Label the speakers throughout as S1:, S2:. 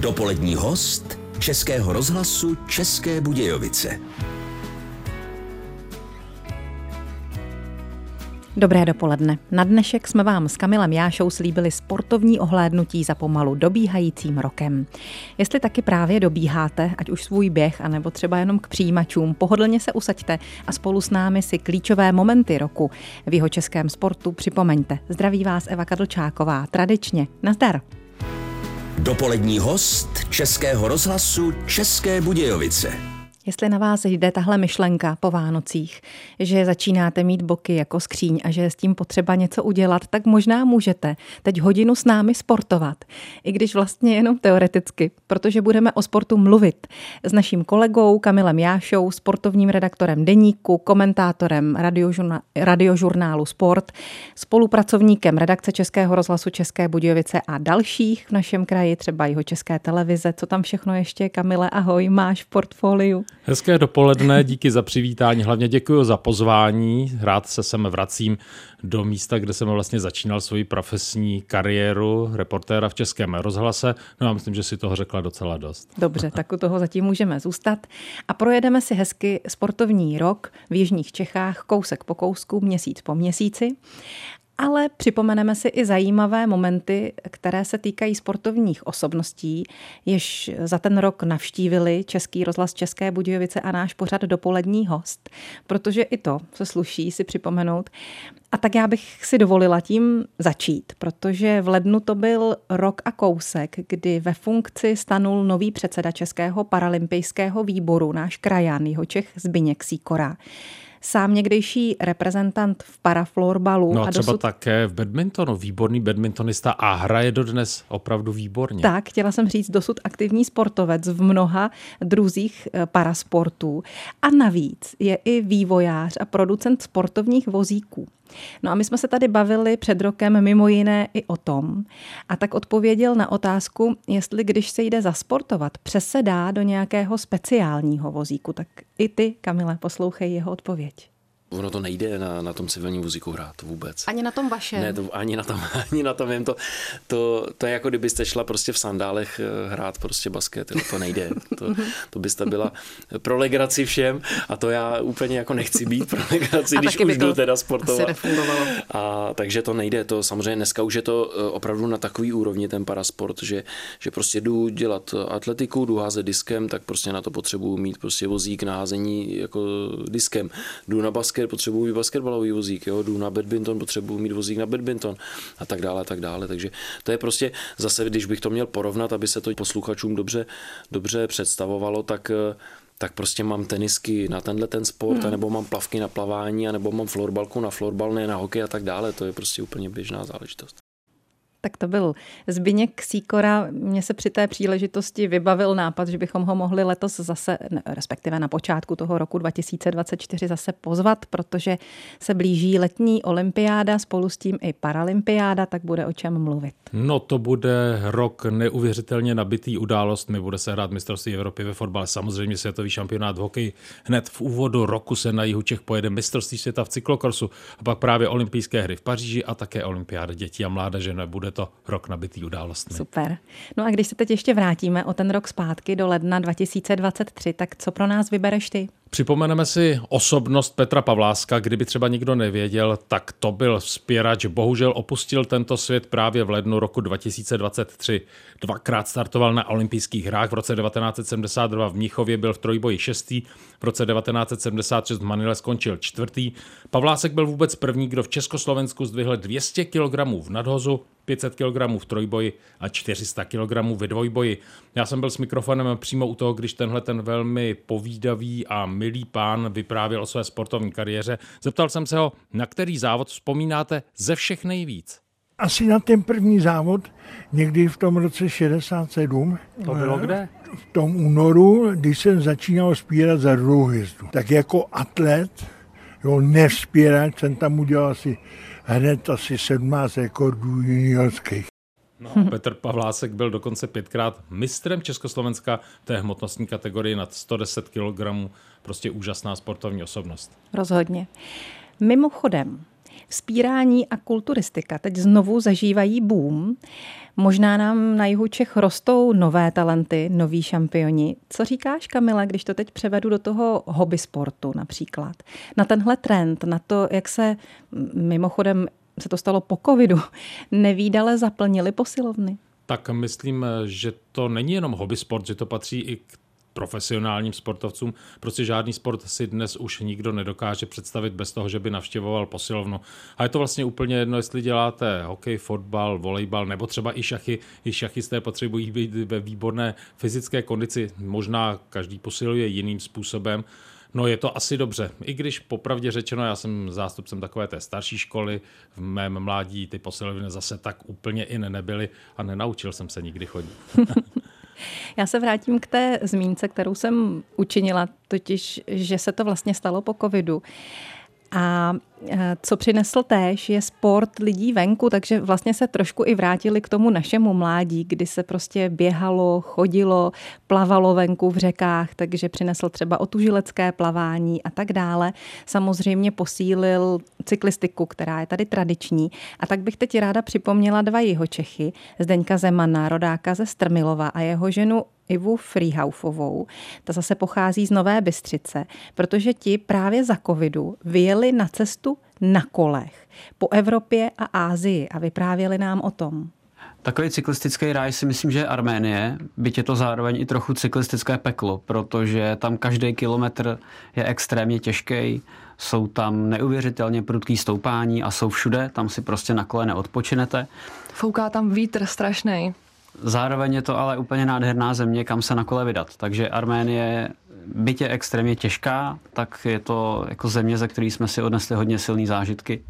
S1: Dopolední host Českého rozhlasu České Budějovice.
S2: Dobré dopoledne. Na dnešek jsme vám s Kamilem Jášou slíbili sportovní ohlédnutí za pomalu dobíhajícím rokem. Jestli taky právě dobíháte, ať už svůj běh, anebo třeba jenom k přijímačům, pohodlně se usaďte a spolu s námi si klíčové momenty roku v jeho českém sportu připomeňte. Zdraví vás Eva Kadlčáková, tradičně. Nazdar.
S1: Dopolední host Českého rozhlasu České Budějovice.
S2: Jestli na vás jde tahle myšlenka po Vánocích, že začínáte mít boky jako skříň a že je s tím potřeba něco udělat, tak možná můžete teď hodinu s námi sportovat. I když vlastně jenom teoreticky, protože budeme o sportu mluvit s naším kolegou Kamilem Jášou, sportovním redaktorem Deníku, komentátorem radiožurna, radiožurnálu Sport, spolupracovníkem redakce Českého rozhlasu České Budějovice a dalších v našem kraji, třeba jeho České televize. Co tam všechno ještě, Kamile, ahoj, máš v portfoliu?
S3: Hezké dopoledne, díky za přivítání, hlavně děkuji za pozvání. Rád se sem vracím do místa, kde jsem vlastně začínal svoji profesní kariéru reportéra v Českém rozhlase. No a myslím, že si toho řekla docela dost.
S2: Dobře, tak u toho zatím můžeme zůstat. A projedeme si hezky sportovní rok v Jižních Čechách, kousek po kousku, měsíc po měsíci ale připomeneme si i zajímavé momenty, které se týkají sportovních osobností, jež za ten rok navštívili Český rozhlas České Budějovice a náš pořad dopolední host, protože i to se sluší si připomenout. A tak já bych si dovolila tím začít, protože v lednu to byl rok a kousek, kdy ve funkci stanul nový předseda Českého paralympijského výboru, náš krajan, jeho Čech Zbyněk Síkora sám někdejší reprezentant v paraflorbalu.
S3: No a, a třeba dosud... také v badmintonu, výborný badmintonista a hraje dodnes opravdu výborně.
S2: Tak, chtěla jsem říct, dosud aktivní sportovec v mnoha druzích eh, parasportů. A navíc je i vývojář a producent sportovních vozíků. No a my jsme se tady bavili před rokem mimo jiné i o tom. A tak odpověděl na otázku, jestli když se jde zasportovat, přesedá do nějakého speciálního vozíku. Tak i ty, Kamile, poslouchej jeho odpověď.
S4: Ono to nejde na, na tom civilním vozíku hrát vůbec.
S2: Ani na tom vašem?
S4: Ne, to, ani na tom, ani na tom, jen to, to, to je jako kdybyste šla prostě v sandálech eh, hrát prostě basket, jo, to nejde. To, to byste byla pro legraci všem a to já úplně jako nechci být pro legraci, a když už jdu teda sportovat. A takže to nejde, to samozřejmě dneska už je to eh, opravdu na takový úrovni ten parasport, že, že prostě jdu dělat atletiku, jdu házet diskem, tak prostě na to potřebuji mít prostě vozík na házení jako diskem. Jdu na basket, basket, potřebuji mít basketbalový vozík, jo, jdu na badminton, potřebuji mít vozík na badminton a tak dále, a tak dále. Takže to je prostě zase, když bych to měl porovnat, aby se to posluchačům dobře, dobře představovalo, tak tak prostě mám tenisky na tenhle ten sport, hmm. nebo mám plavky na plavání, nebo mám florbalku na florbal, ne na hokej a tak dále. To je prostě úplně běžná záležitost.
S2: Tak to byl Zbyněk Síkora. Mně se při té příležitosti vybavil nápad, že bychom ho mohli letos zase, respektive na počátku toho roku 2024 zase pozvat, protože se blíží letní olympiáda, spolu s tím i paralympiáda, tak bude o čem mluvit.
S3: No to bude rok neuvěřitelně nabitý událostmi. Bude se hrát mistrovství Evropy ve fotbale, samozřejmě světový šampionát v hokeji. Hned v úvodu roku se na jihu Čech pojede mistrovství světa v cyklokrosu a pak právě olympijské hry v Paříži a také olympiáda dětí a mládeže nebude bude to rok nabitý událostmi.
S2: Super. No a když se teď ještě vrátíme o ten rok zpátky do ledna 2023, tak co pro nás vybereš ty?
S3: Připomeneme si osobnost Petra Pavláska, kdyby třeba nikdo nevěděl, tak to byl vzpěrač, bohužel opustil tento svět právě v lednu roku 2023. Dvakrát startoval na olympijských hrách, v roce 1972 v Mnichově byl v trojboji šestý, v roce 1976 v Manile skončil čtvrtý. Pavlásek byl vůbec první, kdo v Československu zdvihl 200 kg v nadhozu, 500 kg v trojboji a 400 kg ve dvojboji. Já jsem byl s mikrofonem přímo u toho, když tenhle ten velmi povídavý a milý pán vyprávěl o své sportovní kariéře. Zeptal jsem se ho, na který závod vzpomínáte ze všech nejvíc.
S5: Asi na ten první závod, někdy v tom roce 67.
S3: To bylo kde?
S5: V tom únoru, když jsem začínal spírat za druhou hvězdu. Tak jako atlet, jo, nevzpírat, jsem tam udělal asi hned asi 17 rekordů juniorských.
S3: No, Petr Pavlásek byl dokonce pětkrát mistrem Československa v té hmotnostní kategorii nad 110 kg. Prostě úžasná sportovní osobnost.
S2: Rozhodně. Mimochodem, Vzpírání a kulturistika teď znovu zažívají boom. Možná nám na jihu Čech rostou nové talenty, noví šampioni. Co říkáš, Kamila, když to teď převedu do toho hobby sportu například? Na tenhle trend, na to, jak se mimochodem se to stalo po covidu, nevýdale zaplnili posilovny?
S3: Tak myslím, že to není jenom hobby sport, že to patří i k profesionálním sportovcům. Prostě žádný sport si dnes už nikdo nedokáže představit bez toho, že by navštěvoval posilovnu. A je to vlastně úplně jedno, jestli děláte hokej, fotbal, volejbal nebo třeba i šachy. I šachisté potřebují být ve výborné fyzické kondici. Možná každý posiluje jiným způsobem. No je to asi dobře, i když popravdě řečeno, já jsem zástupcem takové té starší školy, v mém mládí ty posilovny zase tak úplně i nebyly a nenaučil jsem se nikdy chodit.
S2: Já se vrátím k té zmínce, kterou jsem učinila, totiž, že se to vlastně stalo po covidu. A co přinesl též je sport lidí venku, takže vlastně se trošku i vrátili k tomu našemu mládí, kdy se prostě běhalo, chodilo, plavalo venku v řekách, takže přinesl třeba otužilecké plavání a tak dále. Samozřejmě posílil cyklistiku, která je tady tradiční. A tak bych teď ráda připomněla dva jeho Čechy, Zdeňka Zemana, rodáka ze Strmilova a jeho ženu Ivu Freehaufovou. Ta zase pochází z Nové Bystřice, protože ti právě za covidu vyjeli na cestu na kolech po Evropě a Ázii a vyprávěli nám o tom.
S6: Takový cyklistický ráj si myslím, že je Arménie, byť je to zároveň i trochu cyklistické peklo, protože tam každý kilometr je extrémně těžký, jsou tam neuvěřitelně prudký stoupání a jsou všude, tam si prostě na kole neodpočinete.
S7: Fouká tam vítr strašný.
S6: Zároveň je to ale úplně nádherná země, kam se na kole vydat. Takže Arménie, byť je extrémně těžká, tak je to jako země, ze které jsme si odnesli hodně silné zážitky.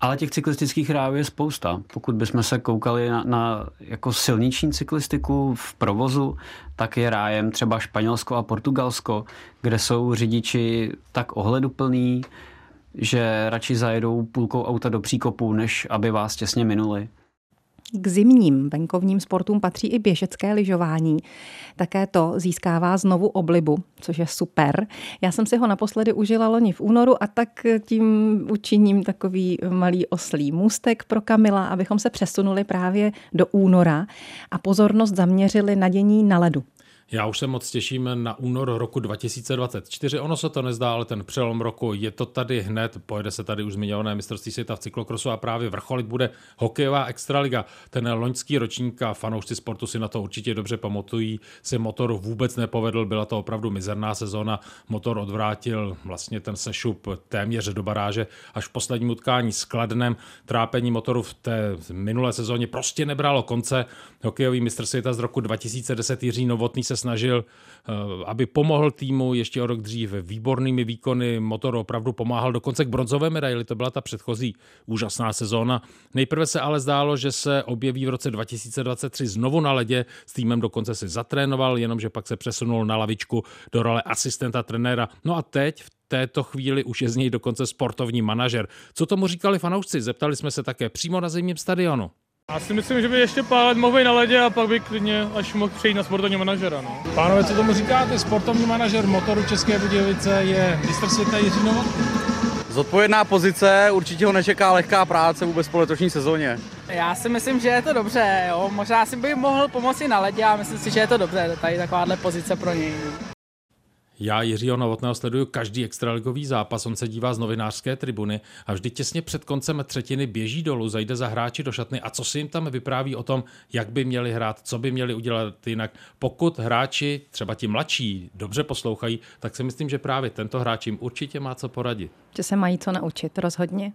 S6: Ale těch cyklistických rájů je spousta. Pokud bychom se koukali na, na jako silniční cyklistiku v provozu, tak je rájem třeba Španělsko a Portugalsko, kde jsou řidiči tak ohleduplní, že radši zajedou půlkou auta do příkopu, než aby vás těsně minuli.
S2: K zimním venkovním sportům patří i běžecké lyžování. Také to získává znovu oblibu, což je super. Já jsem si ho naposledy užila loni v únoru a tak tím učiním takový malý oslý můstek pro Kamila, abychom se přesunuli právě do února a pozornost zaměřili na dění na ledu.
S3: Já už se moc těším na únor roku 2024. Ono se to nezdá, ale ten přelom roku je to tady hned. Pojede se tady už zmiňované mistrovství světa v cyklokrosu a právě vrcholit bude hokejová extraliga. Ten loňský ročník a fanoušci sportu si na to určitě dobře pamatují. Se motor vůbec nepovedl, byla to opravdu mizerná sezóna. Motor odvrátil vlastně ten sešup téměř do baráže až v posledním utkání s Kladnem. Trápení motoru v té minulé sezóně prostě nebralo konce. Hokejový mistr světa z roku 2010 Jiří Novotný se snažil, eh, aby pomohl týmu ještě o rok dřív výbornými výkony. Motor opravdu pomáhal dokonce k bronzové medaili, to byla ta předchozí úžasná sezóna. Nejprve se ale zdálo, že se objeví v roce 2023 znovu na ledě, s týmem dokonce si zatrénoval, jenomže pak se přesunul na lavičku do role asistenta trenéra. No a teď v této chvíli už je z něj dokonce sportovní manažer. Co tomu říkali fanoušci? Zeptali jsme se také přímo na zimním stadionu.
S8: Já si myslím, že by ještě pár let mohl být na ledě a pak by klidně až mohl přejít na sportovní manažera. No.
S3: Pánové, co tomu říkáte? Sportovní manažer motoru České Budějovice je mistr světa Jiří Novotný.
S9: Zodpovědná pozice, určitě ho nečeká lehká práce vůbec po letošní sezóně.
S10: Já si myslím, že je to dobře, jo. možná si by mohl pomoci na ledě a myslím si, že je to dobře, tady takováhle pozice pro něj.
S3: Já Jiřího Novotného sleduju každý extraligový zápas, on se dívá z novinářské tribuny a vždy těsně před koncem třetiny běží dolů, zajde za hráči do šatny a co si jim tam vypráví o tom, jak by měli hrát, co by měli udělat jinak. Pokud hráči, třeba ti mladší, dobře poslouchají, tak si myslím, že právě tento hráč jim určitě má co poradit.
S2: Že se mají co naučit, rozhodně.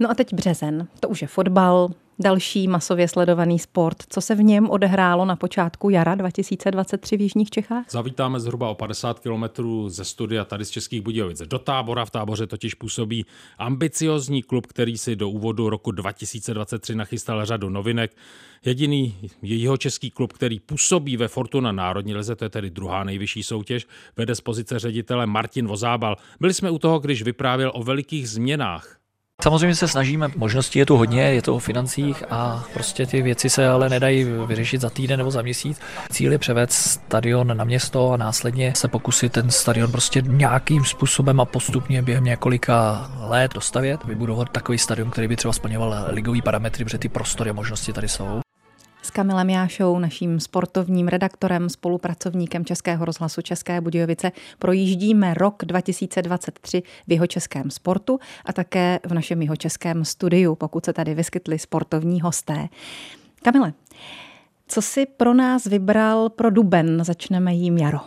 S2: No a teď březen, to už je fotbal, další masově sledovaný sport. Co se v něm odehrálo na počátku jara 2023 v Jižních Čechách?
S3: Zavítáme zhruba o 50 kilometrů ze studia tady z Českých Budějovic do tábora. V táboře totiž působí ambiciozní klub, který si do úvodu roku 2023 nachystal řadu novinek. Jediný jeho český klub, který působí ve Fortuna Národní lize, to je tedy druhá nejvyšší soutěž, vede z pozice ředitele Martin Vozábal. Byli jsme u toho, když vyprávěl o velikých změnách
S11: Samozřejmě se snažíme, možností je tu hodně, je to o financích a prostě ty věci se ale nedají vyřešit za týden nebo za měsíc. Cíl je převést stadion na město a následně se pokusit ten stadion prostě nějakým způsobem a postupně během několika let dostavět, vybudovat takový stadion, který by třeba splňoval ligový parametry, protože ty prostory a možnosti tady jsou.
S2: S Kamilem Jášou, naším sportovním redaktorem, spolupracovníkem Českého rozhlasu České Budějovice, projíždíme rok 2023 v jeho českém sportu a také v našem jeho českém studiu, pokud se tady vyskytli sportovní hosté. Kamile, co si pro nás vybral pro duben? Začneme jím jaro.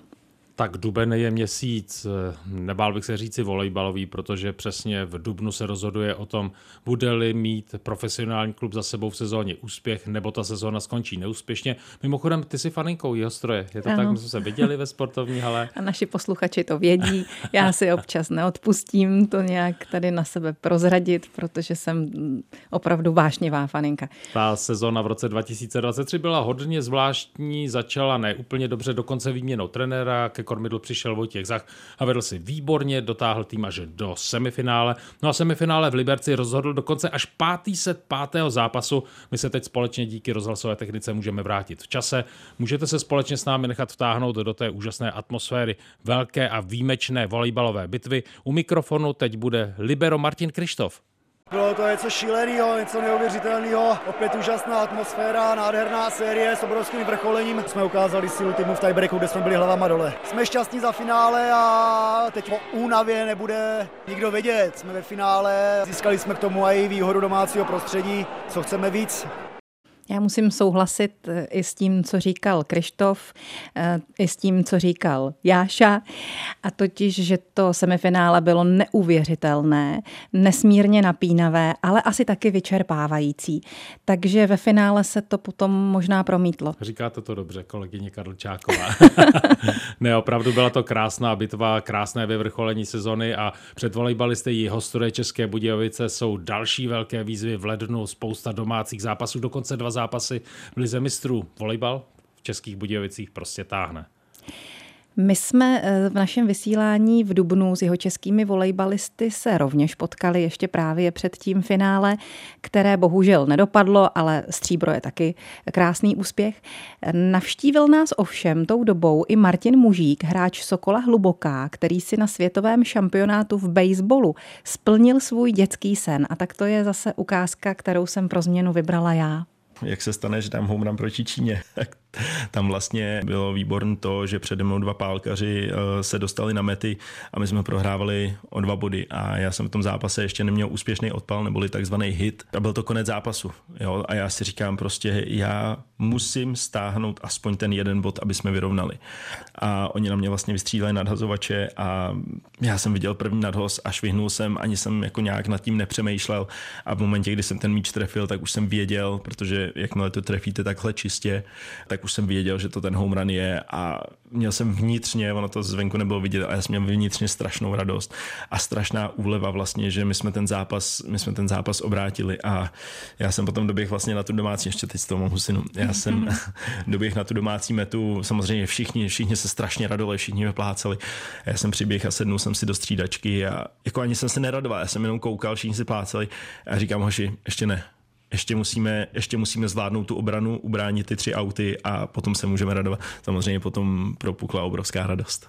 S3: Tak duben je měsíc, eh, nebál bych se říci volejbalový, protože přesně v dubnu se rozhoduje o tom, bude-li mít profesionální klub za sebou v sezóně úspěch, nebo ta sezóna skončí neúspěšně. Mimochodem, ty jsi faninkou jeho stroje, je to ano. tak, my jsme se viděli ve sportovní hale.
S2: A naši posluchači to vědí, já si občas neodpustím to nějak tady na sebe prozradit, protože jsem opravdu vášnivá faninka.
S3: Ta sezóna v roce 2023 byla hodně zvláštní, začala neúplně dobře, dokonce výměnou trenéra, ke kormidlu přišel Vojtěch Zach a vedl si výborně, dotáhl tým až do semifinále. No a semifinále v Liberci rozhodl dokonce až pátý set pátého zápasu. My se teď společně díky rozhlasové technice můžeme vrátit v čase. Můžete se společně s námi nechat vtáhnout do té úžasné atmosféry velké a výjimečné volejbalové bitvy. U mikrofonu teď bude Libero Martin Krištof.
S12: Bylo to něco šíleného, něco neuvěřitelného. Opět úžasná atmosféra, nádherná série s obrovským vrcholením. Jsme ukázali sílu týmu v tiebreaku, kde jsme byli hlavama dole. Jsme šťastní za finále a teď o únavě nebude nikdo vědět. Jsme ve finále, získali jsme k tomu i výhodu domácího prostředí. Co chceme víc?
S2: Já musím souhlasit eh, i s tím, co říkal Krištof, eh, i s tím, co říkal Jáša, a totiž, že to semifinále bylo neuvěřitelné, nesmírně napínavé, ale asi taky vyčerpávající. Takže ve finále se to potom možná promítlo.
S3: Říkáte to dobře, kolegyně Karlčáková. ne, opravdu byla to krásná bitva, krásné vyvrcholení sezony a před volejbalisty jeho České Budějovice jsou další velké výzvy v lednu, spousta domácích zápasů, dokonce dva zápasy v Lize mistrů. Volejbal v Českých Budějovicích prostě táhne.
S2: My jsme eh, v našem vysílání v Dubnu s jeho českými volejbalisty se rovněž potkali ještě právě před tím finále, které bohužel nedopadlo, ale stříbro je taky krásný úspěch. Navštívil nás ovšem tou dobou i Martin Mužík, hráč Sokola Hluboká, který si na světovém šampionátu v baseballu splnil svůj dětský sen. A tak to je zase ukázka, kterou jsem pro změnu vybrala já
S13: jak se stane, že tam home run proti Číně. tam vlastně bylo výborné to, že přede mnou dva pálkaři eh, se dostali na mety a my jsme prohrávali o dva body a já jsem v tom zápase ještě neměl úspěšný odpal, neboli takzvaný hit a byl to konec zápasu. Jo? A já si říkám prostě, já musím stáhnout aspoň ten jeden bod, aby jsme vyrovnali. A oni na mě vlastně vystřídali nadhazovače a já jsem viděl první nadhoz a švihnul jsem, ani jsem jako nějak nad tím nepřemýšlel a v momentě, kdy jsem ten míč trefil, tak už jsem věděl, protože jakmile to trefíte takhle čistě, tak už jsem věděl, že to ten home run je a měl jsem vnitřně, ono to zvenku nebylo vidět, ale já jsem měl vnitřně strašnou radost a strašná úleva vlastně, že my jsme ten zápas, my jsme ten zápas obrátili a já jsem potom doběh vlastně na tu domácí, ještě teď s toho mohu synu, já jsem doběh na tu domácí metu, samozřejmě všichni, všichni se strašně radovali, všichni vypláceli. Já jsem přiběh a sednul jsem si do střídačky a jako ani jsem se neradoval, já jsem jenom koukal, všichni si pláceli a říkám, hoši, ještě ne, ještě musíme, ještě musíme zvládnout tu obranu, ubránit ty tři auty a potom se můžeme radovat. Samozřejmě potom propukla obrovská radost.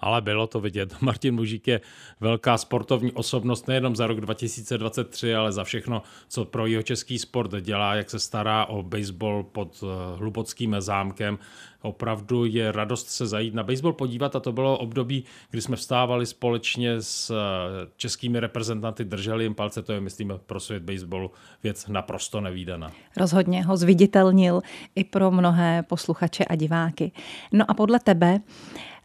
S3: Ale bylo to vidět. Martin Mužík je velká sportovní osobnost nejenom za rok 2023, ale za všechno, co pro jeho český sport dělá, jak se stará o baseball pod eh, Hlubockým zámkem. Opravdu je radost se zajít na baseball podívat a to bylo období, kdy jsme vstávali společně s eh, českými reprezentanty, drželi jim palce, to je, myslím, pro svět baseballu věc naprosto nevýdaná.
S2: Rozhodně ho zviditelnil i pro mnohé posluchače a diváky. No a podle tebe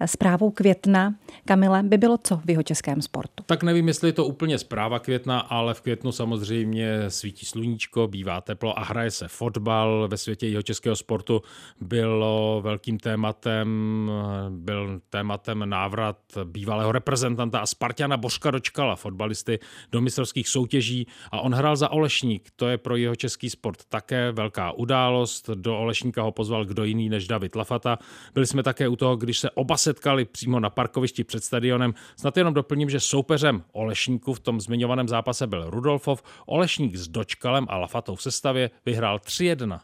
S2: zprávou května, Kamile, by bylo co v jeho českém sportu?
S3: Tak nevím, jestli je to úplně zpráva května, ale v květnu samozřejmě svítí sluníčko, bývá teplo a hraje se fotbal. Ve světě jeho českého sportu bylo velkým tématem. Byl tématem návrat bývalého reprezentanta a Spartiana Božka Dočkala, fotbalisty do mistrovských soutěží a on hrál za Olešník. To je pro jeho český sport také velká událost. Do Olešníka ho pozval kdo jiný než David Lafata. Byli jsme také u toho, když se oba setkali přímo na parkovišti před stadionem. Snad jenom doplním, že soupeřem Olešníku v tom zmiňovaném zápase byl Rudolfov. Olešník s Dočkalem a Lafatou v sestavě vyhrál 3-1.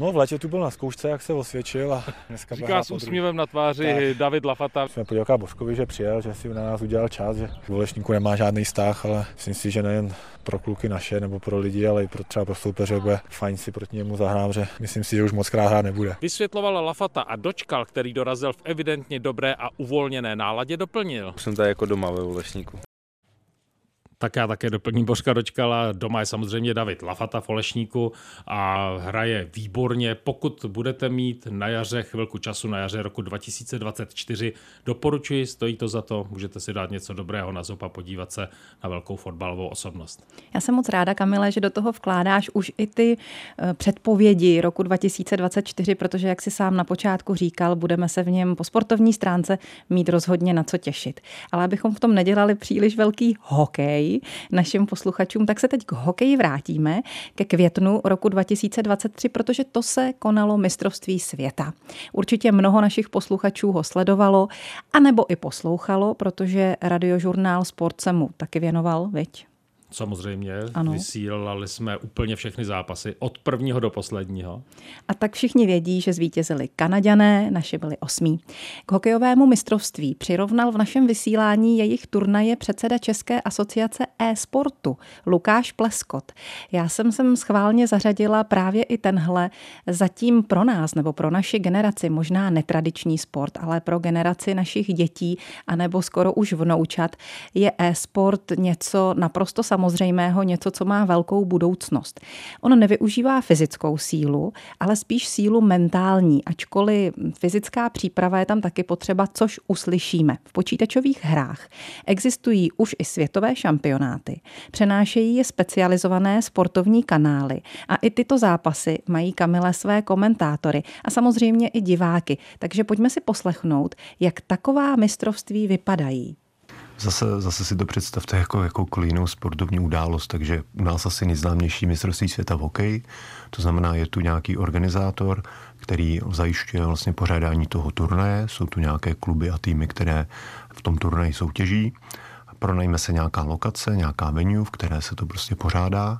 S14: No v létě tu byl na zkoušce, jak se osvědčil a dneska
S8: Říká s úsměvem na tváři tak. David Lafata.
S14: Jsme poděkovali Božkovi, že přijel, že si na nás udělal čas, že v Olešníku nemá žádný vztah, ale myslím si, že nejen pro kluky naše nebo pro lidi, ale i pro třeba pro soupeře bude fajn si proti němu zahrát, že myslím si, že už moc krát hrát nebude.
S3: Vysvětlovala Lafata a dočkal, který dorazil v evidentně dobré a uvolněné náladě, doplnil.
S15: Jsem tady jako doma ve Olešníku.
S3: Tak já také doplním Božka Dočkala. Doma je samozřejmě David Lafata v Olešníku a hraje výborně. Pokud budete mít na jaře chvilku času, na jaře roku 2024, doporučuji, stojí to za to, můžete si dát něco dobrého na zopa, podívat se na velkou fotbalovou osobnost.
S2: Já jsem moc ráda, Kamile, že do toho vkládáš už i ty eh, předpovědi roku 2024, protože, jak si sám na počátku říkal, budeme se v něm po sportovní stránce mít rozhodně na co těšit. Ale abychom v tom nedělali příliš velký hokej, hokeji našim posluchačům, tak se teď k hokeji vrátíme ke květnu roku 2023, protože to se konalo mistrovství světa. Určitě mnoho našich posluchačů ho sledovalo, anebo i poslouchalo, protože radiožurnál Sport se mu taky věnoval, viď?
S3: Samozřejmě, ano. vysílali jsme úplně všechny zápasy, od prvního do posledního.
S2: A tak všichni vědí, že zvítězili Kanaďané, naše byli osmí. K hokejovému mistrovství přirovnal v našem vysílání jejich turnaje předseda České asociace e-sportu Lukáš Pleskot. Já jsem sem schválně zařadila právě i tenhle zatím pro nás nebo pro naši generaci možná netradiční sport, ale pro generaci našich dětí anebo skoro už vnoučat je e-sport něco naprosto samozřejmé samozřejmého něco, co má velkou budoucnost. On nevyužívá fyzickou sílu, ale spíš sílu mentální, ačkoliv fyzická příprava je tam taky potřeba, což uslyšíme. V počítačových hrách existují už i světové šampionáty, přenášejí je specializované sportovní kanály a i tyto zápasy mají Kamile své komentátory a samozřejmě i diváky. Takže pojďme si poslechnout, jak taková mistrovství vypadají.
S16: Zase, zase si to představte jako jakoukoliv jinou sportovní událost, takže u nás asi nejznámější mistrovství světa v hokeji, to znamená, je tu nějaký organizátor, který zajišťuje vlastně pořádání toho turnaje, jsou tu nějaké kluby a týmy, které v tom turnaji soutěží, pronajme se nějaká lokace, nějaká venue, v které se to prostě pořádá,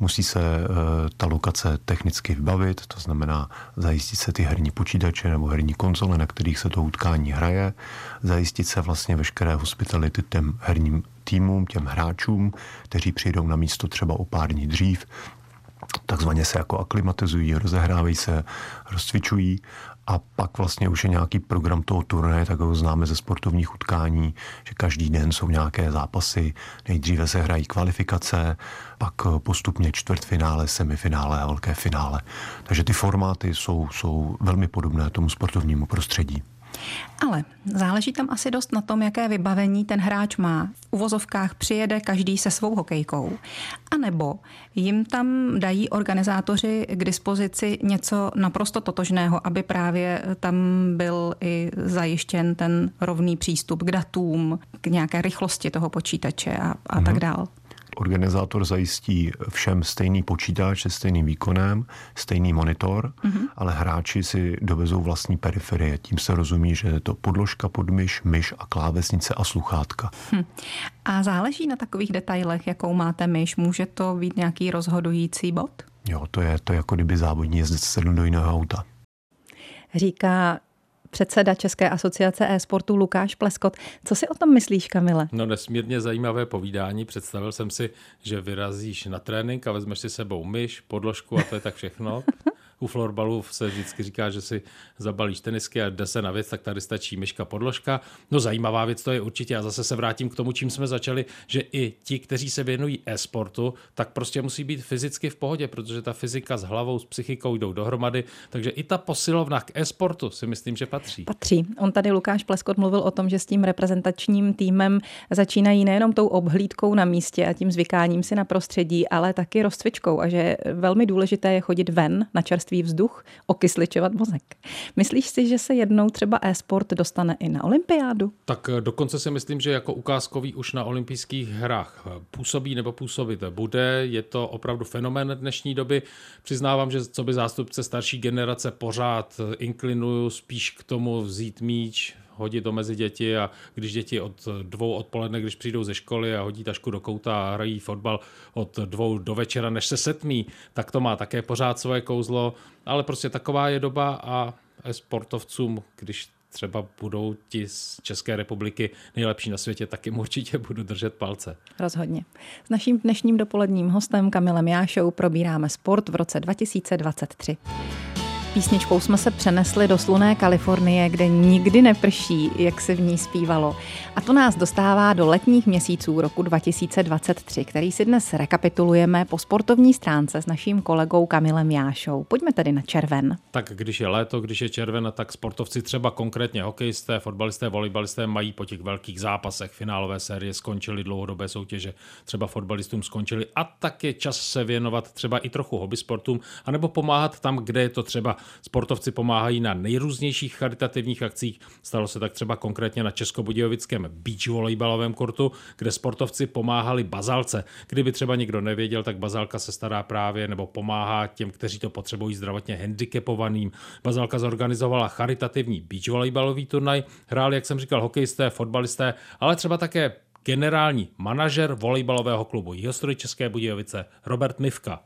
S16: Musí se eh, ta lokace technicky vybavit, to znamená zajistit se ty herní počítače nebo herní konzole, na kterých se to utkání hraje, zajistit se vlastně veškeré hospitality těm herním týmům, těm hráčům, kteří přijdou na místo třeba o pár dní dřív, takzvaně se jako aklimatizují, rozehrávají se, rozcvičují a pak vlastně už je nějaký program toho turnaje, tak ho známe ze sportovních utkání, že každý den jsou nějaké zápasy, nejdříve se hrají kvalifikace, pak postupně čtvrtfinále, semifinále a velké finále. Takže ty formáty jsou, jsou velmi podobné tomu sportovnímu prostředí.
S2: Ale záleží tam asi dost na tom, jaké vybavení ten hráč má. V uvozovkách přijede každý se svou hokejkou. A nebo jim tam dají organizátoři k dispozici něco naprosto totožného, aby právě tam byl i zajištěn ten rovný přístup k datům, k nějaké rychlosti toho počítače a, a mm-hmm. tak dál.
S16: Organizátor zajistí všem stejný počítač se stejným výkonem, stejný monitor, mm-hmm. ale hráči si dovezou vlastní periferie. Tím se rozumí, že je to podložka pod myš, myš a klávesnice a sluchátka. Hm.
S2: A záleží na takových detailech, jakou máte myš. Může to být nějaký rozhodující bod?
S16: Jo, to je to je jako kdyby závodní jezdec sedl do jiného auta.
S2: Říká předseda České asociace e-sportu Lukáš Pleskot. Co si o tom myslíš, Kamile?
S3: No nesmírně zajímavé povídání. Představil jsem si, že vyrazíš na trénink a vezmeš si sebou myš, podložku a to je tak všechno. u florbalu se vždycky říká, že si zabalíš tenisky a jde se na věc, tak tady stačí myška podložka. No zajímavá věc to je určitě a zase se vrátím k tomu, čím jsme začali, že i ti, kteří se věnují e-sportu, tak prostě musí být fyzicky v pohodě, protože ta fyzika s hlavou, s psychikou jdou dohromady, takže i ta posilovna k e-sportu si myslím, že patří.
S2: Patří. On tady Lukáš Pleskot mluvil o tom, že s tím reprezentačním týmem začínají nejenom tou obhlídkou na místě a tím zvykáním si na prostředí, ale taky rozcvičkou a že velmi důležité je chodit ven na čerstvý čerstvý vzduch, okysličovat mozek. Myslíš si, že se jednou třeba e-sport dostane i na olympiádu?
S3: Tak eh, dokonce si myslím, že jako ukázkový už na olympijských hrách působí nebo působit bude. Je to opravdu fenomén dnešní doby. Přiznávám, že co by zástupce starší generace pořád inklinuju spíš k tomu vzít míč, hodit to mezi děti a když děti od dvou odpoledne, když přijdou ze školy a hodí tašku do kouta a hrají fotbal od dvou do večera, než se setmí, tak to má také pořád svoje kouzlo, ale prostě taková je doba a sportovcům, když třeba budou ti z České republiky nejlepší na světě, tak jim určitě budu držet palce.
S2: Rozhodně. S naším dnešním dopoledním hostem Kamilem Jášou probíráme sport v roce 2023. Písničkou jsme se přenesli do sluné Kalifornie, kde nikdy neprší, jak se v ní zpívalo. A to nás dostává do letních měsíců roku 2023, který si dnes rekapitulujeme po sportovní stránce s naším kolegou Kamilem Jášou. Pojďme tedy na červen.
S3: Tak když je léto, když je červen, tak sportovci třeba konkrétně hokejisté, fotbalisté, volejbalisté mají po těch velkých zápasech finálové série skončily dlouhodobé soutěže, třeba fotbalistům skončili a tak je čas se věnovat třeba i trochu hobby sportům, anebo pomáhat tam, kde je to třeba Sportovci pomáhají na nejrůznějších charitativních akcích. Stalo se tak třeba konkrétně na Českobudějovickém beach volejbalovém kortu, kde sportovci pomáhali bazalce. Kdyby třeba někdo nevěděl, tak bazalka se stará právě nebo pomáhá těm, kteří to potřebují zdravotně handicapovaným. Bazalka zorganizovala charitativní beach volejbalový turnaj. Hráli, jak jsem říkal, hokejisté, fotbalisté, ale třeba také generální manažer volejbalového klubu Jihostroj České Budějovice Robert Mivka.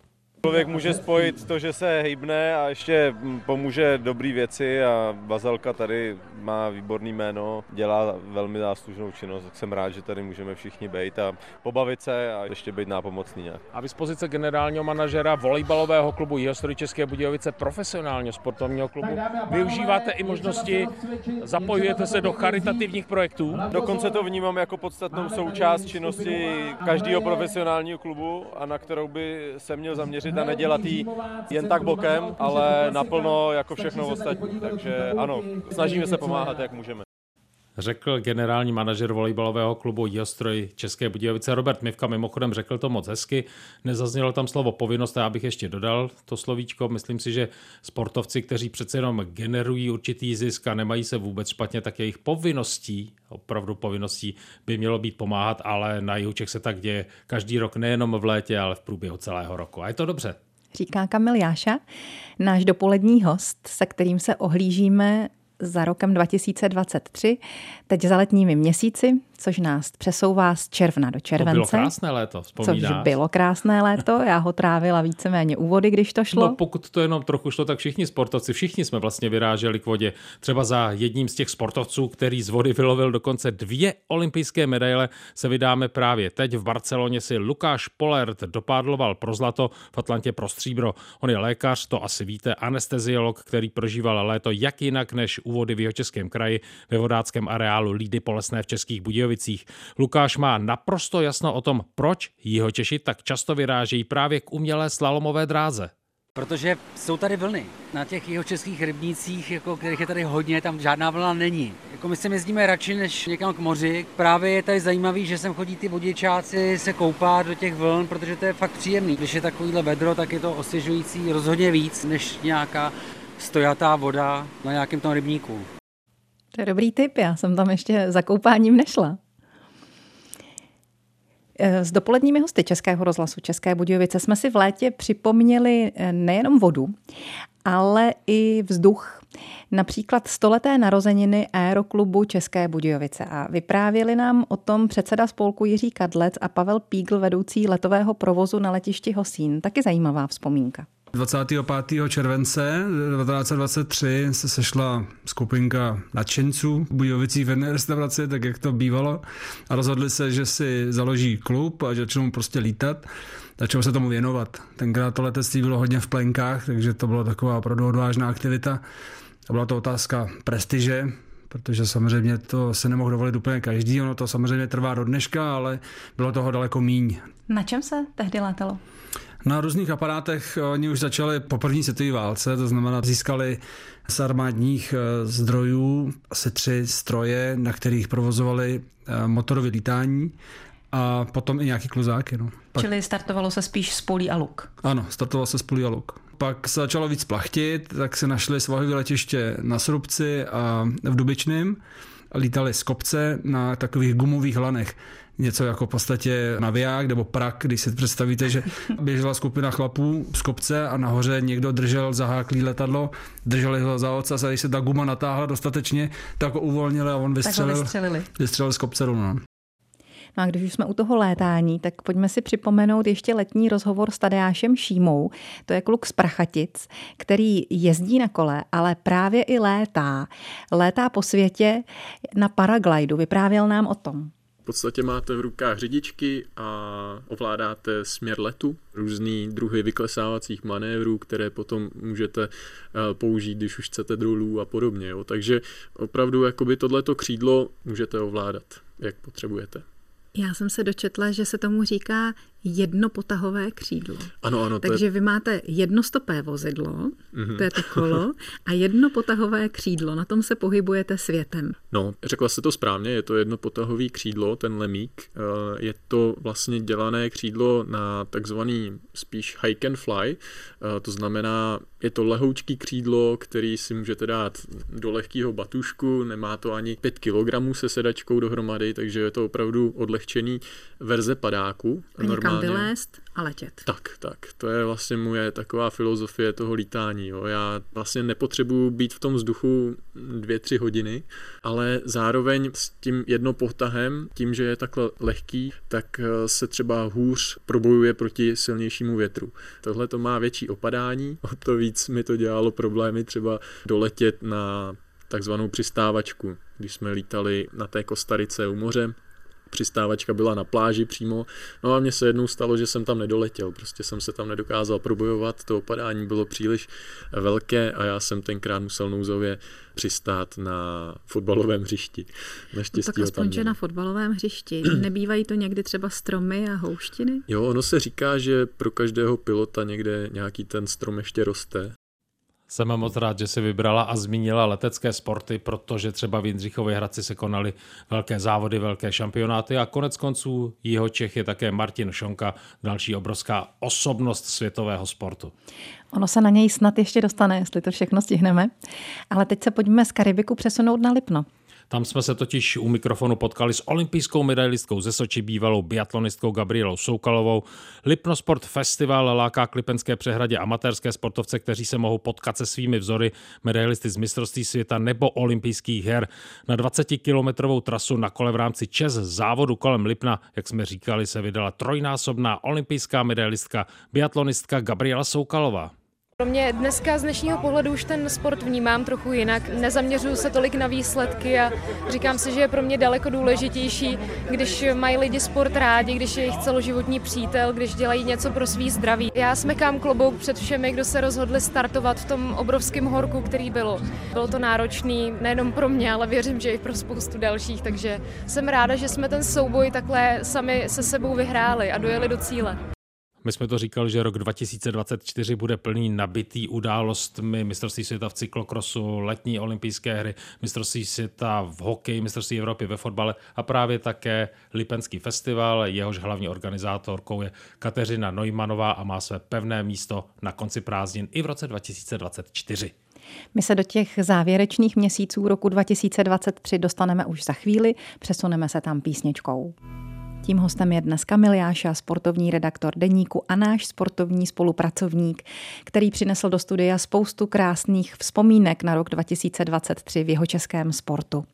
S15: Člověk může spojit to, že se hejbne a ještě pomůže dobrý věci a Bazalka tady má výborný jméno, dělá velmi záslužnou činnost, tak jsem rád, že tady můžeme všichni být a pobavit se a ještě být nápomocný nějak.
S3: A vy z pozice generálního manažera volejbalového klubu Jihostory České Budějovice, profesionálního sportovního klubu, využíváte i možnosti, zapojujete se do charitativních projektů?
S15: Dokonce to vnímám jako podstatnou součást činnosti každého profesionálního klubu a na kterou by se měl zaměřit a nedělat jí jen tak bokem, ale naplno jako všechno ostatní. Takže ano, snažíme se pomáhat, jak můžeme
S3: řekl generální manažer volejbalového klubu Jostroj České Budějovice Robert Mivka. Mimochodem řekl to moc hezky, nezaznělo tam slovo povinnost a já bych ještě dodal to slovíčko. Myslím si, že sportovci, kteří přece jenom generují určitý zisk a nemají se vůbec špatně, tak jejich povinností, opravdu povinností by mělo být pomáhat, ale na jihu Čech se tak děje každý rok, nejenom v létě, ale v průběhu celého roku. A je to dobře
S2: říká Kamil Jáša, náš dopolední host, se kterým se ohlížíme za rokem 2023, teď za letními měsíci, což nás přesouvá z června do července. To bylo
S3: krásné léto, vzpomínáš?
S2: Což bylo krásné léto, já ho trávila víceméně úvody, když to šlo.
S3: No pokud to jenom trochu šlo, tak všichni sportovci, všichni jsme vlastně vyráželi k vodě. Třeba za jedním z těch sportovců, který z vody vylovil dokonce dvě olympijské medaile, se vydáme právě teď. V Barceloně si Lukáš Polert dopádloval pro zlato, v Atlantě pro stříbro. On je lékař, to asi víte, anesteziolog, který prožíval léto jak jinak než úvody v jeho českém kraji ve vodáckém areálu Lídy Polesné v Českých Budějovicích. Lukáš má naprosto jasno o tom, proč jeho Češi tak často vyrážejí právě k umělé slalomové dráze.
S17: Protože jsou tady vlny. Na těch jeho českých rybnících, jako kterých je tady hodně, tam žádná vlna není. Jako my se jezdíme radši než někam k moři. Právě je tady zajímavý, že sem chodí ty vodičáci se koupat do těch vln, protože to je fakt příjemný. Když je takovýhle vedro, tak je to osvěžující rozhodně víc než nějaká stojatá voda na nějakém tom rybníku.
S2: To je dobrý tip, já jsem tam ještě za koupáním nešla. Eh, s dopoledními hosty Českého rozhlasu České Budějovice jsme si v létě připomněli eh, nejenom vodu, ale i vzduch. Například stoleté narozeniny Aeroklubu České Budějovice. A vyprávěli nám o tom předseda spolku Jiří Kadlec a Pavel Pígl, vedoucí letového provozu na letišti Hosín. Taky zajímavá vzpomínka.
S18: 25. července 1923 se sešla skupinka nadšenců Budějovicí v jedné restauraci, tak jak to bývalo, a rozhodli se, že si založí klub a že začnou prostě lítat. Začalo se tomu věnovat. Tenkrát to letectví bylo hodně v plenkách, takže to byla taková opravdu odvážná aktivita. A byla to otázka prestiže, protože samozřejmě to se nemohl dovolit úplně každý, ono to samozřejmě trvá do dneška, ale bylo toho daleko míň.
S2: Na čem se tehdy létalo?
S18: Na různých aparátech oni už začali po první světové válce, to znamená získali z armádních eh, zdrojů asi tři stroje, na kterých provozovali eh, motorové lítání a potom i nějaký kluzáky. No.
S2: Pak... Čili startovalo se spíš z polí a luk.
S18: Ano, startovalo se z polí a luk. pak se začalo víc plachtit, tak se našli svahové letiště na Srubci a v Dubičném lítali z kopce na takových gumových lanech něco jako v podstatě naviják nebo prak, když si představíte, že běžela skupina chlapů z kopce a nahoře někdo držel zaháklý letadlo, drželi ho za ocas a když se ta guma natáhla dostatečně, tak ho uvolnili a on vystřelil,
S2: vystřelili.
S18: vystřelil z kopce rovnou.
S2: No a když už jsme u toho létání, tak pojďme si připomenout ještě letní rozhovor s Tadeášem Šímou. To je kluk z Prachatic, který jezdí na kole, ale právě i létá. Létá po světě na paraglidu. Vyprávěl nám o tom
S19: podstatě máte v rukách řidičky a ovládáte směr letu, různý druhy vyklesávacích manévrů, které potom můžete eh, použít, když už chcete dolů a podobně. Jo. Takže opravdu jakoby tohleto křídlo můžete ovládat, jak potřebujete.
S2: Já jsem se dočetla, že se tomu říká jednopotahové křídlo.
S19: Ano, ano.
S2: Takže
S19: je...
S2: vy máte jednostopé vozidlo, mm-hmm. to je to kolo, a jednopotahové křídlo, na tom se pohybujete světem.
S19: No, řekla jste to správně, je to jednopotahový křídlo, ten lemík. Eh, je to vlastně dělané křídlo na takzvaný spíš hike and fly, eh, to znamená, je to lehoučký křídlo, který si můžete dát do lehkého batušku, nemá to ani 5 kg se sedačkou dohromady, takže je to opravdu odlehčený verze padáku.
S2: Normálně kam vylézt a letět.
S19: Tak, tak. To je vlastně moje taková filozofie toho lítání. Jo. Já vlastně nepotřebuji být v tom vzduchu dvě, tři hodiny, ale zároveň s tím jednopotahem, tím, že je takhle lehký, tak eh, se třeba hůř probojuje proti silnějšímu větru. Tohle to má větší opadání, o to víc mi to dělalo problémy třeba doletět na takzvanou přistávačku, když jsme lítali na té Kostarice u moře, přistávačka byla na pláži přímo. No a mně se jednou stalo, že jsem tam nedoletěl, prostě jsem se tam nedokázal probojovat, to opadání bylo příliš velké a já jsem tenkrát musel nouzově přistát na fotbalovém hřišti.
S2: Naštěstí no tak aspoň, že na fotbalovém hřišti. Nebývají to někdy třeba stromy a houštiny?
S19: Jo, ono se říká, že pro každého pilota někde nějaký ten strom ještě roste.
S3: Jsem moc rád, že si vybrala a zmínila letecké sporty, protože třeba v Jindřichově Hradci se konaly velké závody, velké šampionáty a konec konců jeho Čech je také Martin Šonka, další obrovská osobnost světového sportu.
S2: Ono se na něj snad ještě dostane, jestli to všechno stihneme. Ale teď se pojďme z Karibiku přesunout na Lipno.
S3: Tam jsme se totiž u mikrofonu potkali s olympijskou medailistkou ze Soči, bývalou biatlonistkou Gabrielou Soukalovou. Lipnosport Festival láká k Lipenské přehradě amatérské sportovce, kteří se mohou potkat se svými vzory medailisty z mistrovství světa nebo olympijských her. Na 20-kilometrovou trasu na kole v rámci Čes závodu kolem Lipna, jak jsme říkali, se vydala trojnásobná olympijská medailistka biatlonistka Gabriela Soukalová.
S20: Pro mě dneska z dnešního pohledu už ten sport vnímám trochu jinak. Nezaměřuju se tolik na výsledky a říkám si, že je pro mě daleko důležitější, když mají lidi sport rádi, když je jejich celoživotní přítel, když dělají něco pro svý zdraví. Já smekám klobouk před všemi, kdo se rozhodli startovat v tom obrovském horku, který bylo. Bylo to náročný nejenom pro mě, ale věřím, že i pro spoustu dalších, takže jsem ráda, že jsme ten souboj takhle sami se sebou vyhráli a dojeli do cíle.
S3: My jsme to říkali, že rok 2024 bude plný nabitý událostmi mistrovství světa v cyklokrosu, letní olympijské hry, mistrovství světa v hokeji, mistrovství Evropy ve fotbale a právě také Lipenský festival. Jehož hlavní organizátorkou je Kateřina Neumannová a má své pevné místo na konci prázdnin i v roce 2024.
S2: My se do těch závěrečných měsíců roku 2023 dostaneme už za chvíli, přesuneme se tam písničkou. Tím hostem je dnes Kamil Jáša, sportovní redaktor deníku a náš sportovní spolupracovník, který přinesl do studia spoustu krásných vzpomínek na rok 2023 v jeho českém sportu.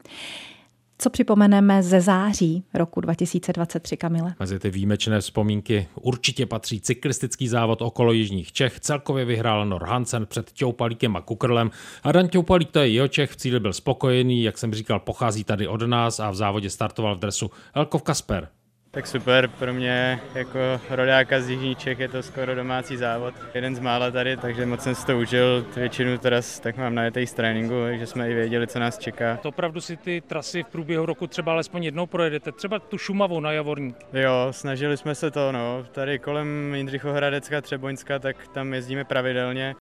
S2: Co připomeneme ze září roku 2023, Kamile?
S3: Mezi ty výjimečné vzpomínky určitě patří cyklistický závod okolo Jižních Čech. Celkově vyhrál Nor Hansen před Těupalíkem a Kukrlem. A Dan Těupalík, to je jeho Čech, v cíli byl spokojený, jak jsem říkal, pochází tady od nás a v závodě startoval v dresu Elkov Kasper.
S21: Tak super, pro mě jako rodáka z Jižní Čech je to skoro domácí závod. Jeden z mála tady, takže moc jsem si to užil. Většinu teraz tak mám najetej z tréninku, takže jsme i věděli, co nás čeká.
S8: To opravdu si ty trasy v průběhu roku třeba alespoň jednou projedete, třeba tu Šumavu na Javorník.
S21: Jo, snažili jsme se to, no. Tady kolem Jindřichohradecka, Třeboňska, tak tam jezdíme pravidelně.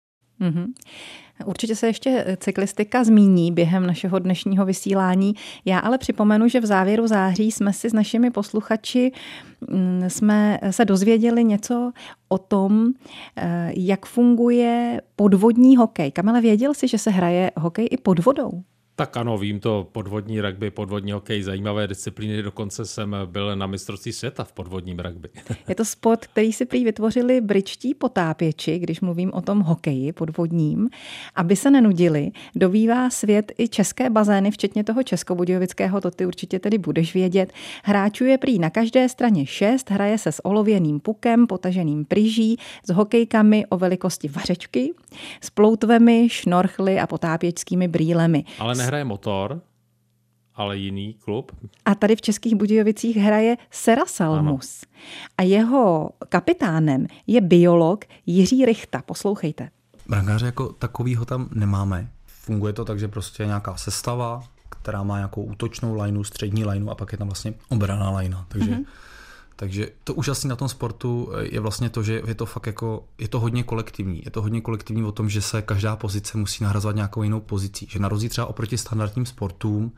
S2: Mm-hmm. Určitě se ještě cyklistika zmíní během našeho dnešního vysílání. Já ale připomenu, že v závěru září jsme si s našimi posluchači mm, jsme se dozvěděli něco o tom, eh, jak funguje podvodní hokej. Kamele, věděl jsi, že se hraje hokej i pod vodou?
S3: Tak ano, vím to, podvodní rugby, podvodní hokej, zajímavé disciplíny, dokonce jsem byl na mistrovství světa v podvodním rugby.
S2: Je to sport, který si prý vytvořili britští potápěči, když mluvím o tom hokeji podvodním, aby se nenudili. Dovývá svět i české bazény, včetně toho českobudějovického, to ty určitě tedy budeš vědět. Hráčů je prý na každé straně šest, hraje se s olověným pukem, potaženým pryží, s hokejkami o velikosti vařečky, s ploutvemi, šnorchly a potápěčskými brýlemi.
S3: Ale ne nehraje motor, ale jiný klub.
S2: A tady v Českých Budějovicích hraje Sera Salmus. Ano. A jeho kapitánem je biolog Jiří Richta. Poslouchejte.
S22: Brankáře jako takovýho tam nemáme. Funguje to tak, že prostě nějaká sestava, která má nějakou útočnou lineu, střední lineu a pak je tam vlastně obraná linea. Takže mm-hmm takže to úžasné na tom sportu eh, je vlastně to, že je to fakt jako, je to hodně kolektivní. Je to hodně kolektivní o tom, že se každá pozice musí nahrazovat nějakou jinou pozicí. Že na rozdíl třeba oproti standardním sportům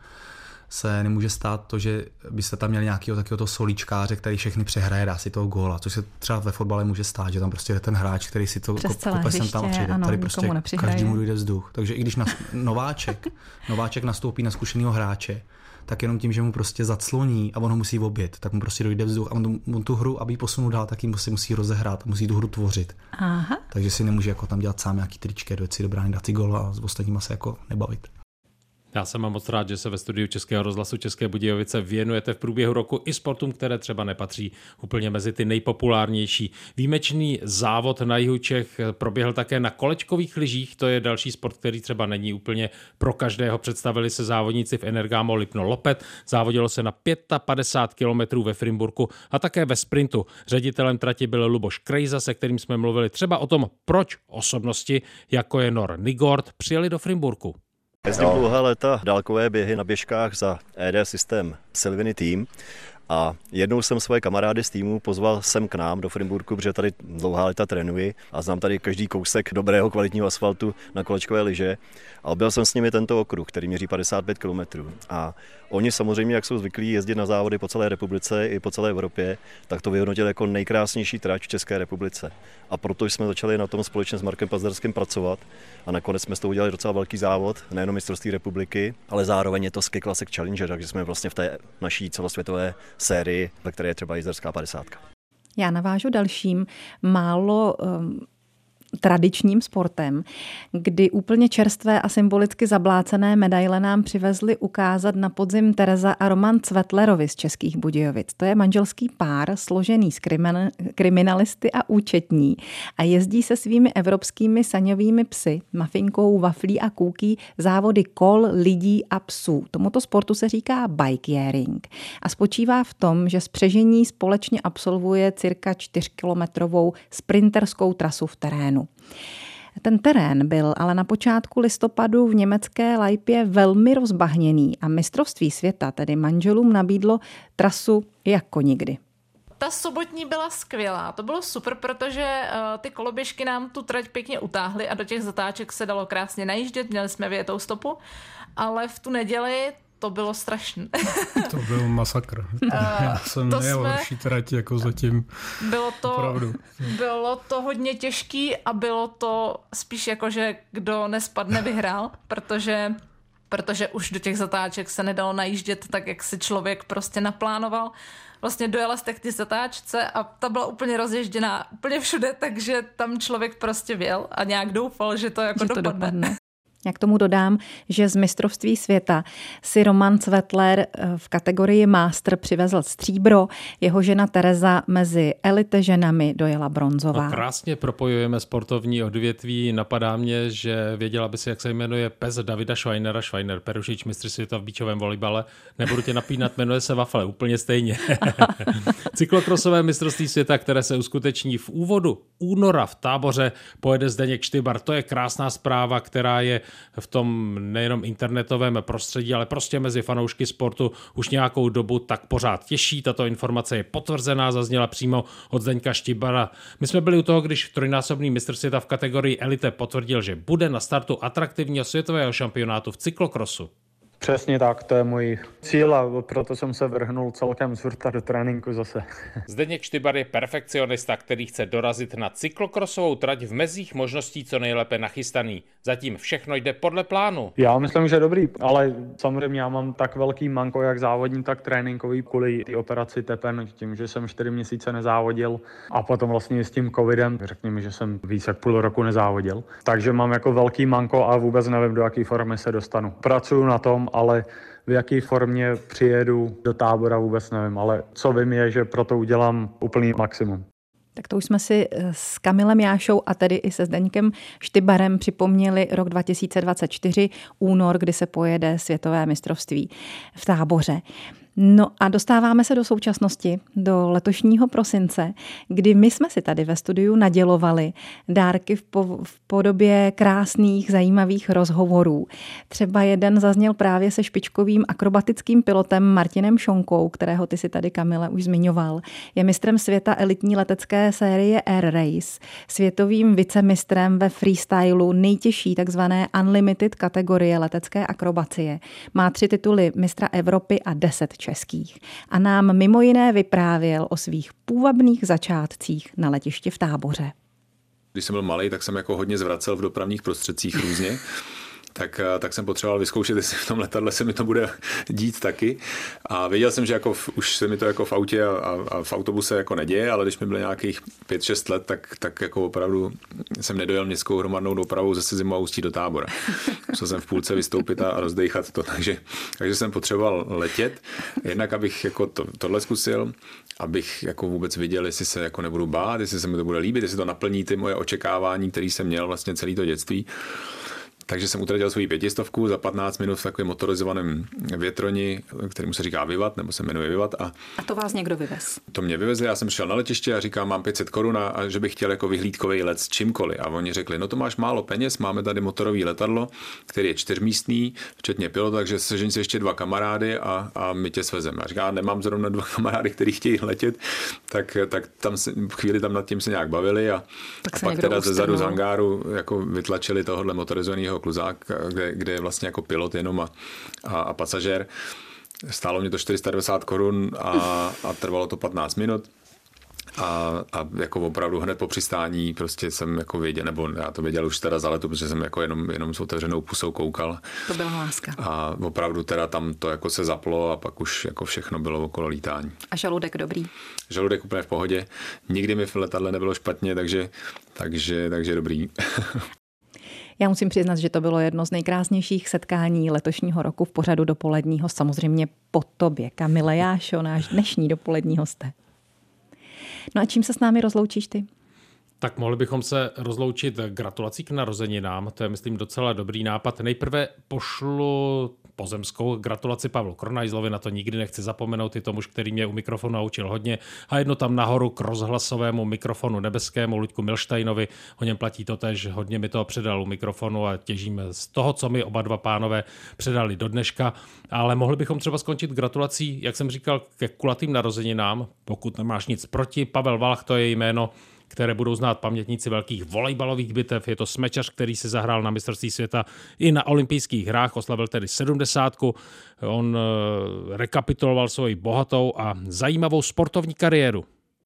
S22: se nemůže stát to, že byste tam měli nějakého takového to solíčkáře, který všechny přehraje, dá si toho góla, což se třeba ve fotbale může stát, že tam prostě je ten hráč, který si to kope sem tam přijde.
S2: Ano,
S22: Tady prostě každému dojde vzduch. Takže i když nas, nováček, nováček nastoupí na zkušeného hráče, tak jenom tím, že mu prostě zacloní a on ho musí obět, tak mu prostě dojde vzduch a on, on tu hru, aby ji posunul dál, tak jim prostě musí rozehrát, musí tu hru tvořit.
S2: Aha.
S22: Takže si nemůže jako tam dělat sám nějaký tričky, dojet si do brány, dát si gol a s ostatníma se jako nebavit.
S3: Já jsem moc rád, že se ve studiu Českého rozhlasu České Budějovice věnujete v průběhu roku i sportům, které třeba nepatří úplně mezi ty nejpopulárnější. Výjimečný závod na jihu Čech proběhl také na kolečkových lyžích, to je další sport, který třeba není úplně pro každého. Představili se závodníci v Energámo Lipno Lopet, závodilo se na 55 km ve Frimburku a také ve sprintu. Ředitelem trati byl Luboš Krejza, se kterým jsme mluvili třeba o tom, proč osobnosti, jako je Nor Nigord, přijeli do Frimburku.
S23: Jezdím dlouhá léta dálkové běhy na běžkách za ED systém Silviny Team a jednou jsem svoje kamarády z týmu pozval sem k nám do Frimburku, protože tady dlouhá léta trénuji a znám tady každý kousek dobrého kvalitního asfaltu na kolečkové lyže. A objel jsem s nimi tento okruh, který měří 55 km. A oni samozřejmě, jak jsou zvyklí jezdit na závody po celé republice i po celé Evropě, tak to vyhodnotili jako nejkrásnější trať v České republice. A proto jsme začali na tom společně s Markem Pazderským pracovat a nakonec jsme s udělali docela velký závod, nejenom mistrovství republiky, ale zároveň je to Ski Classic Challenger, takže jsme vlastně v té naší celosvětové sérii, ve které je třeba jízderská 50.
S2: Já navážu dalším málo um, tradičním sportem, kdy úplně čerstvé a symbolicky zablácené medaile nám přivezli ukázat na podzim Tereza a Roman Cvetlerovi z Českých Budějovic. To je manželský pár složený z kriminalisty a účetní a jezdí se svými evropskými saňovými psy, mafinkou, waflí a kůký závody kol, lidí a psů. Tomuto sportu se říká bikeering a spočívá v tom, že spřežení společně absolvuje cirka 4-kilometrovou sprinterskou trasu v terénu. Ten terén byl ale na počátku listopadu v německé Lajpě velmi rozbahněný a mistrovství světa tedy manželům nabídlo trasu jako nikdy.
S24: Ta sobotní byla skvělá, to bylo super, protože uh, ty koloběžky nám tu trať pěkně utáhly a do těch zatáček se dalo krásně najíždět, měli jsme větou stopu, ale v tu neděli to bylo strašné.
S18: to byl masakr. Já jsem to nejel jsme... horší trať jako zatím.
S24: Bylo to, Opravdu. bylo to hodně těžký a bylo to spíš jako, že kdo nespadne, vyhrál, protože protože už do těch zatáček se nedalo najíždět tak, jak si člověk prostě naplánoval. Vlastně dojela jste k ty zatáčce a ta byla úplně rozježděná úplně všude, takže tam člověk prostě věl a nějak doufal, že to jako že dopadne. To dopadne.
S2: Já k tomu dodám, že z mistrovství světa si Roman Cvetler eh, v kategorii Master přivezl stříbro, jeho žena Tereza mezi elite ženami dojela bronzová.
S3: No, krásně propojujeme sportovní odvětví. Napadá mě, že věděla by si, jak se jmenuje pes Davida Schweinera, Schweiner, Perušič, mistr světa v bíčovém volejbale. Nebudu tě napínat, jmenuje se Wafle, úplně stejně. Cyklokrosové mistrovství světa, které se uskuteční v úvodu února v táboře, pojede Zdeněk Štybar. To je krásná zpráva, která je v tom nejenom internetovém prostředí, ale prostě mezi fanoušky sportu už nějakou dobu, tak pořád těší. Tato informace je potvrzená, zazněla přímo od Zdeňka Štibara. My jsme byli u toho, když trojnásobný mistr světa v kategorii elite potvrdil, že bude na startu atraktivního světového šampionátu v cyklokrosu.
S25: Přesně tak, to je můj cíl a proto jsem se vrhnul celkem z do tréninku zase.
S3: Zdeněk Štybar je perfekcionista, který chce dorazit na cyklokrosovou trať v mezích možností co nejlépe nachystaný. Zatím všechno jde podle plánu.
S25: Já myslím, že dobrý, ale samozřejmě já mám tak velký manko, jak závodní, tak tréninkový kvůli ty operaci tepen, tím, že jsem 4 měsíce nezávodil a potom vlastně s tím covidem, řekněme, že jsem víc jak půl roku nezávodil. Takže mám jako velký manko a vůbec nevím, do jaké formy se dostanu. Pracuju na tom, ale v jaké formě přijedu do tábora vůbec nevím, ale co vím je, že proto udělám úplný maximum.
S2: Tak to už jsme si eh, s Kamilem Jášou a tedy i se Zdeňkem Štybarem připomněli rok 2024, únor, kdy se pojede světové mistrovství v táboře. No a dostáváme se do současnosti, do letošního prosince, kdy my jsme si tady ve studiu nadělovali dárky v, po, v podobě krásných, zajímavých rozhovorů. Třeba jeden zazněl právě se špičkovým akrobatickým pilotem Martinem Šonkou, kterého ty si tady Kamile už zmiňoval. Je mistrem světa elitní letecké série Air Race, světovým vicemistrem ve freestylu nejtěžší takzvané unlimited kategorie letecké akrobacie. Má tři tituly mistra Evropy a deset českých a nám mimo jiné vyprávěl o svých půvabných začátcích na letišti v táboře.
S26: Když jsem byl malý, tak jsem jako hodně zvracel v dopravních prostředcích různě tak, eh, tak jsem potřeboval vyzkoušet, jestli v tom letadle se mi to bude dít taky. A věděl jsem, že jako v, už se mi to jako v autě a, a v autobuse jako neděje, ale když mi bylo nějakých 5-6 let, tak, tak jako opravdu jsem nedojel městskou hromadnou dopravou ze a Ústí do tábora. Musel jsem v půlce vystoupit a rozdejchat to, takže, takže jsem potřeboval letět, jednak abych jako to, tohle zkusil, abych jako vůbec viděl, jestli se jako nebudu bát, jestli se mi to bude líbit, jestli to naplní ty moje očekávání, které jsem měl vlastně celý to dětství. Takže jsem utratil svou pětistovku za 15 minut v takovém motorizovaném větroni, kterému se říká Vivat, nebo se jmenuje Vivat. A,
S2: a to vás někdo vyvez?
S26: To mě vyvezli, já jsem šel na letiště a říkám, mám 500 korun a že bych chtěl jako vyhlídkový let s čímkoliv. A oni řekli, no to máš málo peněz, máme tady motorový letadlo, který je čtyřmístný, včetně pilota, takže sežeň si ještě dva kamarády a, a my tě svezeme. A říká, nemám zrovna dva kamarády, kteří chtějí letět, tak, tak tam se, chvíli tam nad tím se nějak bavili a, a pak teda ze zadu z hangáru jako vytlačili tohohle motorizovaného kluzák, kde, kde je vlastně jako pilot jenom a, a, a pasažér. Stálo mě to 490 korun a, a trvalo to 15 minut. A, a jako opravdu hned po přistání prostě jsem jako věděl, nebo já to věděl už teda za letu, protože jsem jako jenom, jenom s otevřenou pusou koukal.
S2: To byla láska.
S26: A opravdu teda tam to jako se zaplo a pak už jako všechno bylo okolo lítání.
S2: A žaludek dobrý?
S26: Žaludek úplně v pohodě. Nikdy mi v letadle nebylo špatně, takže, takže, takže dobrý.
S2: Já musím přiznat, že to bylo jedno z nejkrásnějších setkání letošního roku v pořadu dopoledního, samozřejmě po tobě, Kamile Jášo, náš dnešní dopolední hosté. No a čím se s námi rozloučíš ty?
S3: Tak mohli bychom se rozloučit gratulací k narozeninám, to je myslím docela dobrý nápad. Nejprve pošlu pozemskou gratulaci Pavlu Kronajzlovi, na to nikdy nechci zapomenout, je to muž, který mě u mikrofonu naučil hodně. A jedno tam nahoru k rozhlasovému mikrofonu nebeskému Luďku Milštajnovi, o něm platí to tež, hodně mi toho předal u mikrofonu a těžím z toho, co mi oba dva pánové předali do dneška. Ale mohli bychom třeba skončit gratulací, jak jsem říkal, ke kulatým narozeninám, pokud nemáš nic proti. Pavel Valch, to je jméno, které budou znát pamětníci velkých volejbalových bitev. Je to smečař, který si zahrál na mistrovství světa i na olympijských hrách, oslavil tedy 70. On eh, rekapituloval svoji bohatou a zajímavou sportovní kariéru.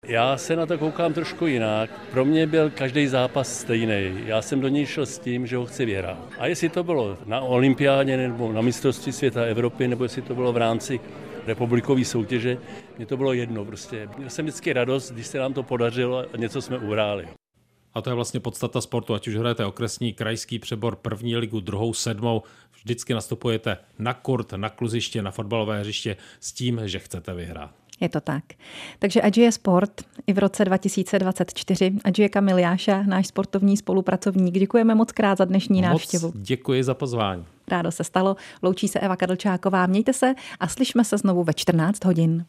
S27: Já se na to koukám trošku jinak. Pro mě byl každý zápas stejný. Já jsem do něj šel s tím, že ho chci vyhrát. A jestli to bylo na olympiádě nebo na mistrovství světa Evropy, nebo jestli to bylo v rámci republikové soutěže, mně to bylo jedno. Prostě měl jsem vždycky radost, když se nám to podařilo a něco jsme uhráli.
S3: A to je vlastně podstata sportu, ať už hrajete okresní, krajský přebor, první ligu, druhou, sedmou, vždycky nastupujete na kurt, na kluziště, na fotbalové hřiště s tím, že chcete vyhrát.
S2: Je to tak. Takže ať je sport i v roce 2024. Ať je Kamil Jáša, náš sportovní spolupracovník. Děkujeme moc krát za dnešní moc návštěvu.
S3: Děkuji za pozvání.
S2: Rádo se stalo. Loučí se Eva Kadlčáková. Mějte se a slyšme se znovu ve 14 hodin.